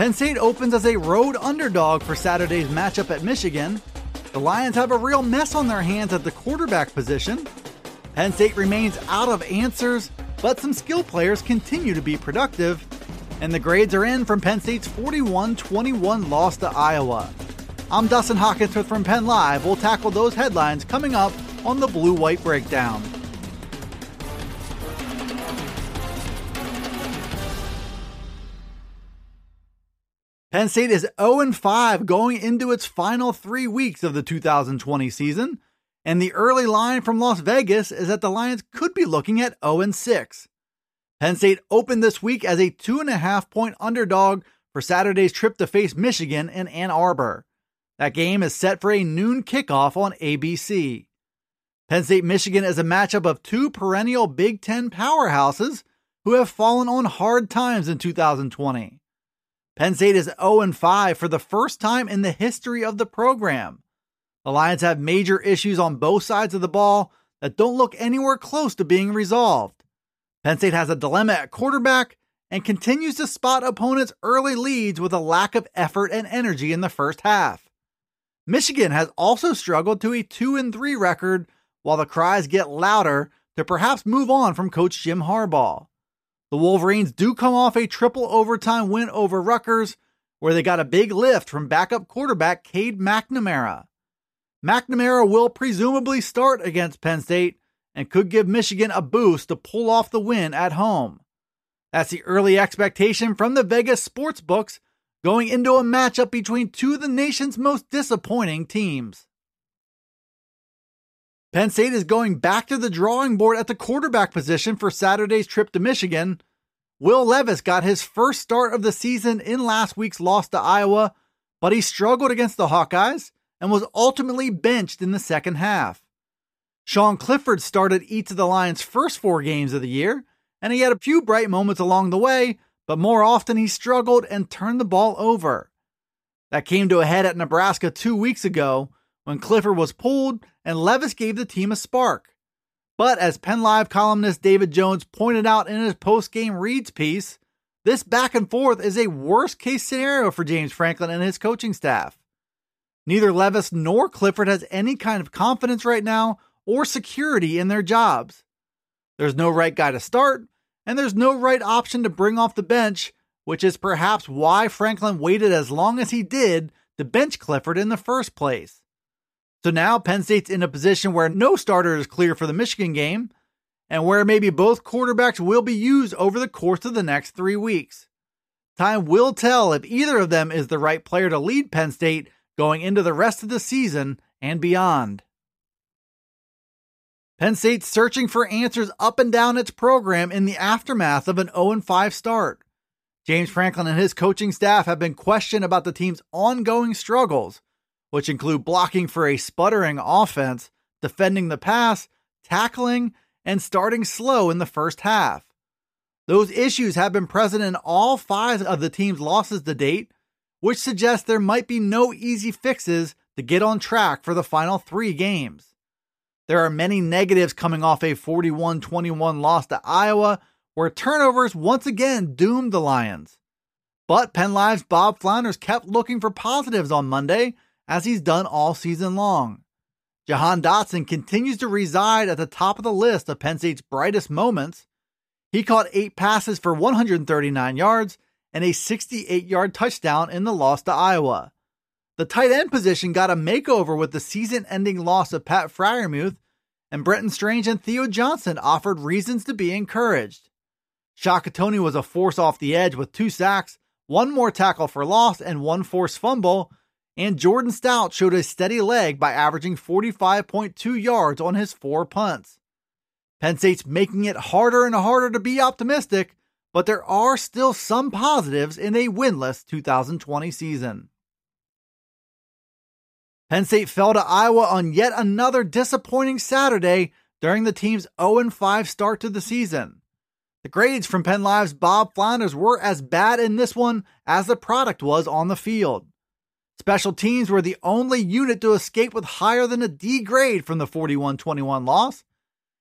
Penn State opens as a road underdog for Saturday's matchup at Michigan. The Lions have a real mess on their hands at the quarterback position. Penn State remains out of answers, but some skill players continue to be productive. And the grades are in from Penn State's 41 21 loss to Iowa. I'm Dustin Hockensmith from Penn Live. We'll tackle those headlines coming up on the Blue White Breakdown. Penn State is 0 5 going into its final three weeks of the 2020 season, and the early line from Las Vegas is that the Lions could be looking at 0 6. Penn State opened this week as a two and a half point underdog for Saturday's trip to face Michigan in Ann Arbor. That game is set for a noon kickoff on ABC. Penn State Michigan is a matchup of two perennial Big Ten powerhouses who have fallen on hard times in 2020. Penn State is 0 5 for the first time in the history of the program. The Lions have major issues on both sides of the ball that don't look anywhere close to being resolved. Penn State has a dilemma at quarterback and continues to spot opponents' early leads with a lack of effort and energy in the first half. Michigan has also struggled to a 2 3 record while the cries get louder to perhaps move on from coach Jim Harbaugh. The Wolverines do come off a triple overtime win over Rutgers, where they got a big lift from backup quarterback Cade McNamara. McNamara will presumably start against Penn State and could give Michigan a boost to pull off the win at home. That's the early expectation from the Vegas sports books going into a matchup between two of the nation's most disappointing teams. Penn State is going back to the drawing board at the quarterback position for Saturday's trip to Michigan. Will Levis got his first start of the season in last week's loss to Iowa, but he struggled against the Hawkeyes and was ultimately benched in the second half. Sean Clifford started each of the Lions' first four games of the year, and he had a few bright moments along the way, but more often he struggled and turned the ball over. That came to a head at Nebraska two weeks ago when Clifford was pulled and Levis gave the team a spark. But as Penn Live columnist David Jones pointed out in his post-game reads piece, this back and forth is a worst case scenario for James Franklin and his coaching staff. Neither Levis nor Clifford has any kind of confidence right now or security in their jobs. There's no right guy to start, and there's no right option to bring off the bench, which is perhaps why Franklin waited as long as he did to bench Clifford in the first place. So now Penn State's in a position where no starter is clear for the Michigan game, and where maybe both quarterbacks will be used over the course of the next three weeks. Time will tell if either of them is the right player to lead Penn State going into the rest of the season and beyond. Penn State's searching for answers up and down its program in the aftermath of an 0 5 start. James Franklin and his coaching staff have been questioned about the team's ongoing struggles, which include blocking for a sputtering offense, defending the pass, tackling, and starting slow in the first half. Those issues have been present in all five of the team's losses to date, which suggests there might be no easy fixes to get on track for the final three games. There are many negatives coming off a 41 21 loss to Iowa, where turnovers once again doomed the Lions. But Penn Live's Bob Flounders kept looking for positives on Monday as he's done all season long. Jahan Dotson continues to reside at the top of the list of Penn State's brightest moments. He caught eight passes for 139 yards and a 68 yard touchdown in the loss to Iowa. The tight end position got a makeover with the season ending loss of Pat Freiermuth, and Brenton Strange and Theo Johnson offered reasons to be encouraged. Shaka Toney was a force off the edge with two sacks, one more tackle for loss, and one forced fumble, and Jordan Stout showed a steady leg by averaging 45.2 yards on his four punts. Penn State's making it harder and harder to be optimistic, but there are still some positives in a winless 2020 season. Penn State fell to Iowa on yet another disappointing Saturday during the team's 0 5 start to the season. The grades from Penn Live's Bob Flounders were as bad in this one as the product was on the field. Special teams were the only unit to escape with higher than a D grade from the 41 21 loss,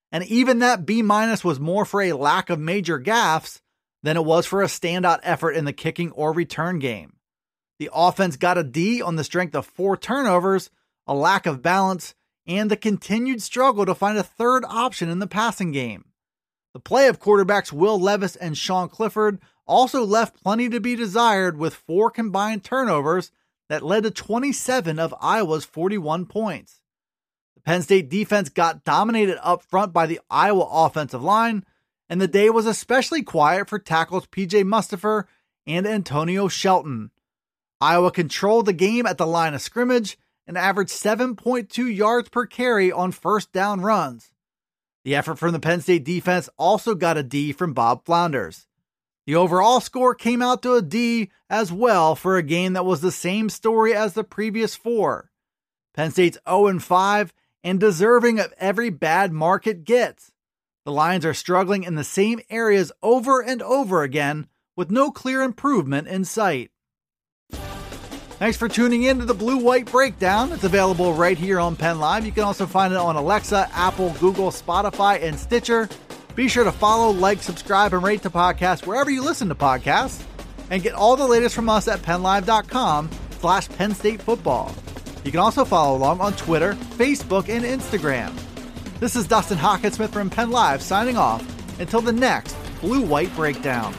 and even that B minus was more for a lack of major gaffes than it was for a standout effort in the kicking or return game. The offense got a D on the strength of four turnovers, a lack of balance, and the continued struggle to find a third option in the passing game. The play of quarterbacks Will Levis and Sean Clifford also left plenty to be desired with four combined turnovers that led to 27 of Iowa's 41 points. The Penn State defense got dominated up front by the Iowa offensive line, and the day was especially quiet for tackles PJ Mustipher and Antonio Shelton. Iowa controlled the game at the line of scrimmage and averaged 7.2 yards per carry on first down runs. The effort from the Penn State defense also got a D from Bob Flounders. The overall score came out to a D as well for a game that was the same story as the previous four. Penn State's 0 5 and deserving of every bad mark it gets. The Lions are struggling in the same areas over and over again with no clear improvement in sight. Thanks for tuning in to the Blue White Breakdown. It's available right here on Penn Live. You can also find it on Alexa, Apple, Google, Spotify, and Stitcher. Be sure to follow, like, subscribe, and rate the podcast wherever you listen to podcasts. And get all the latest from us at PennLive.com slash Penn State Football. You can also follow along on Twitter, Facebook, and Instagram. This is Dustin Hockensmith from Penn Live signing off until the next Blue White Breakdown.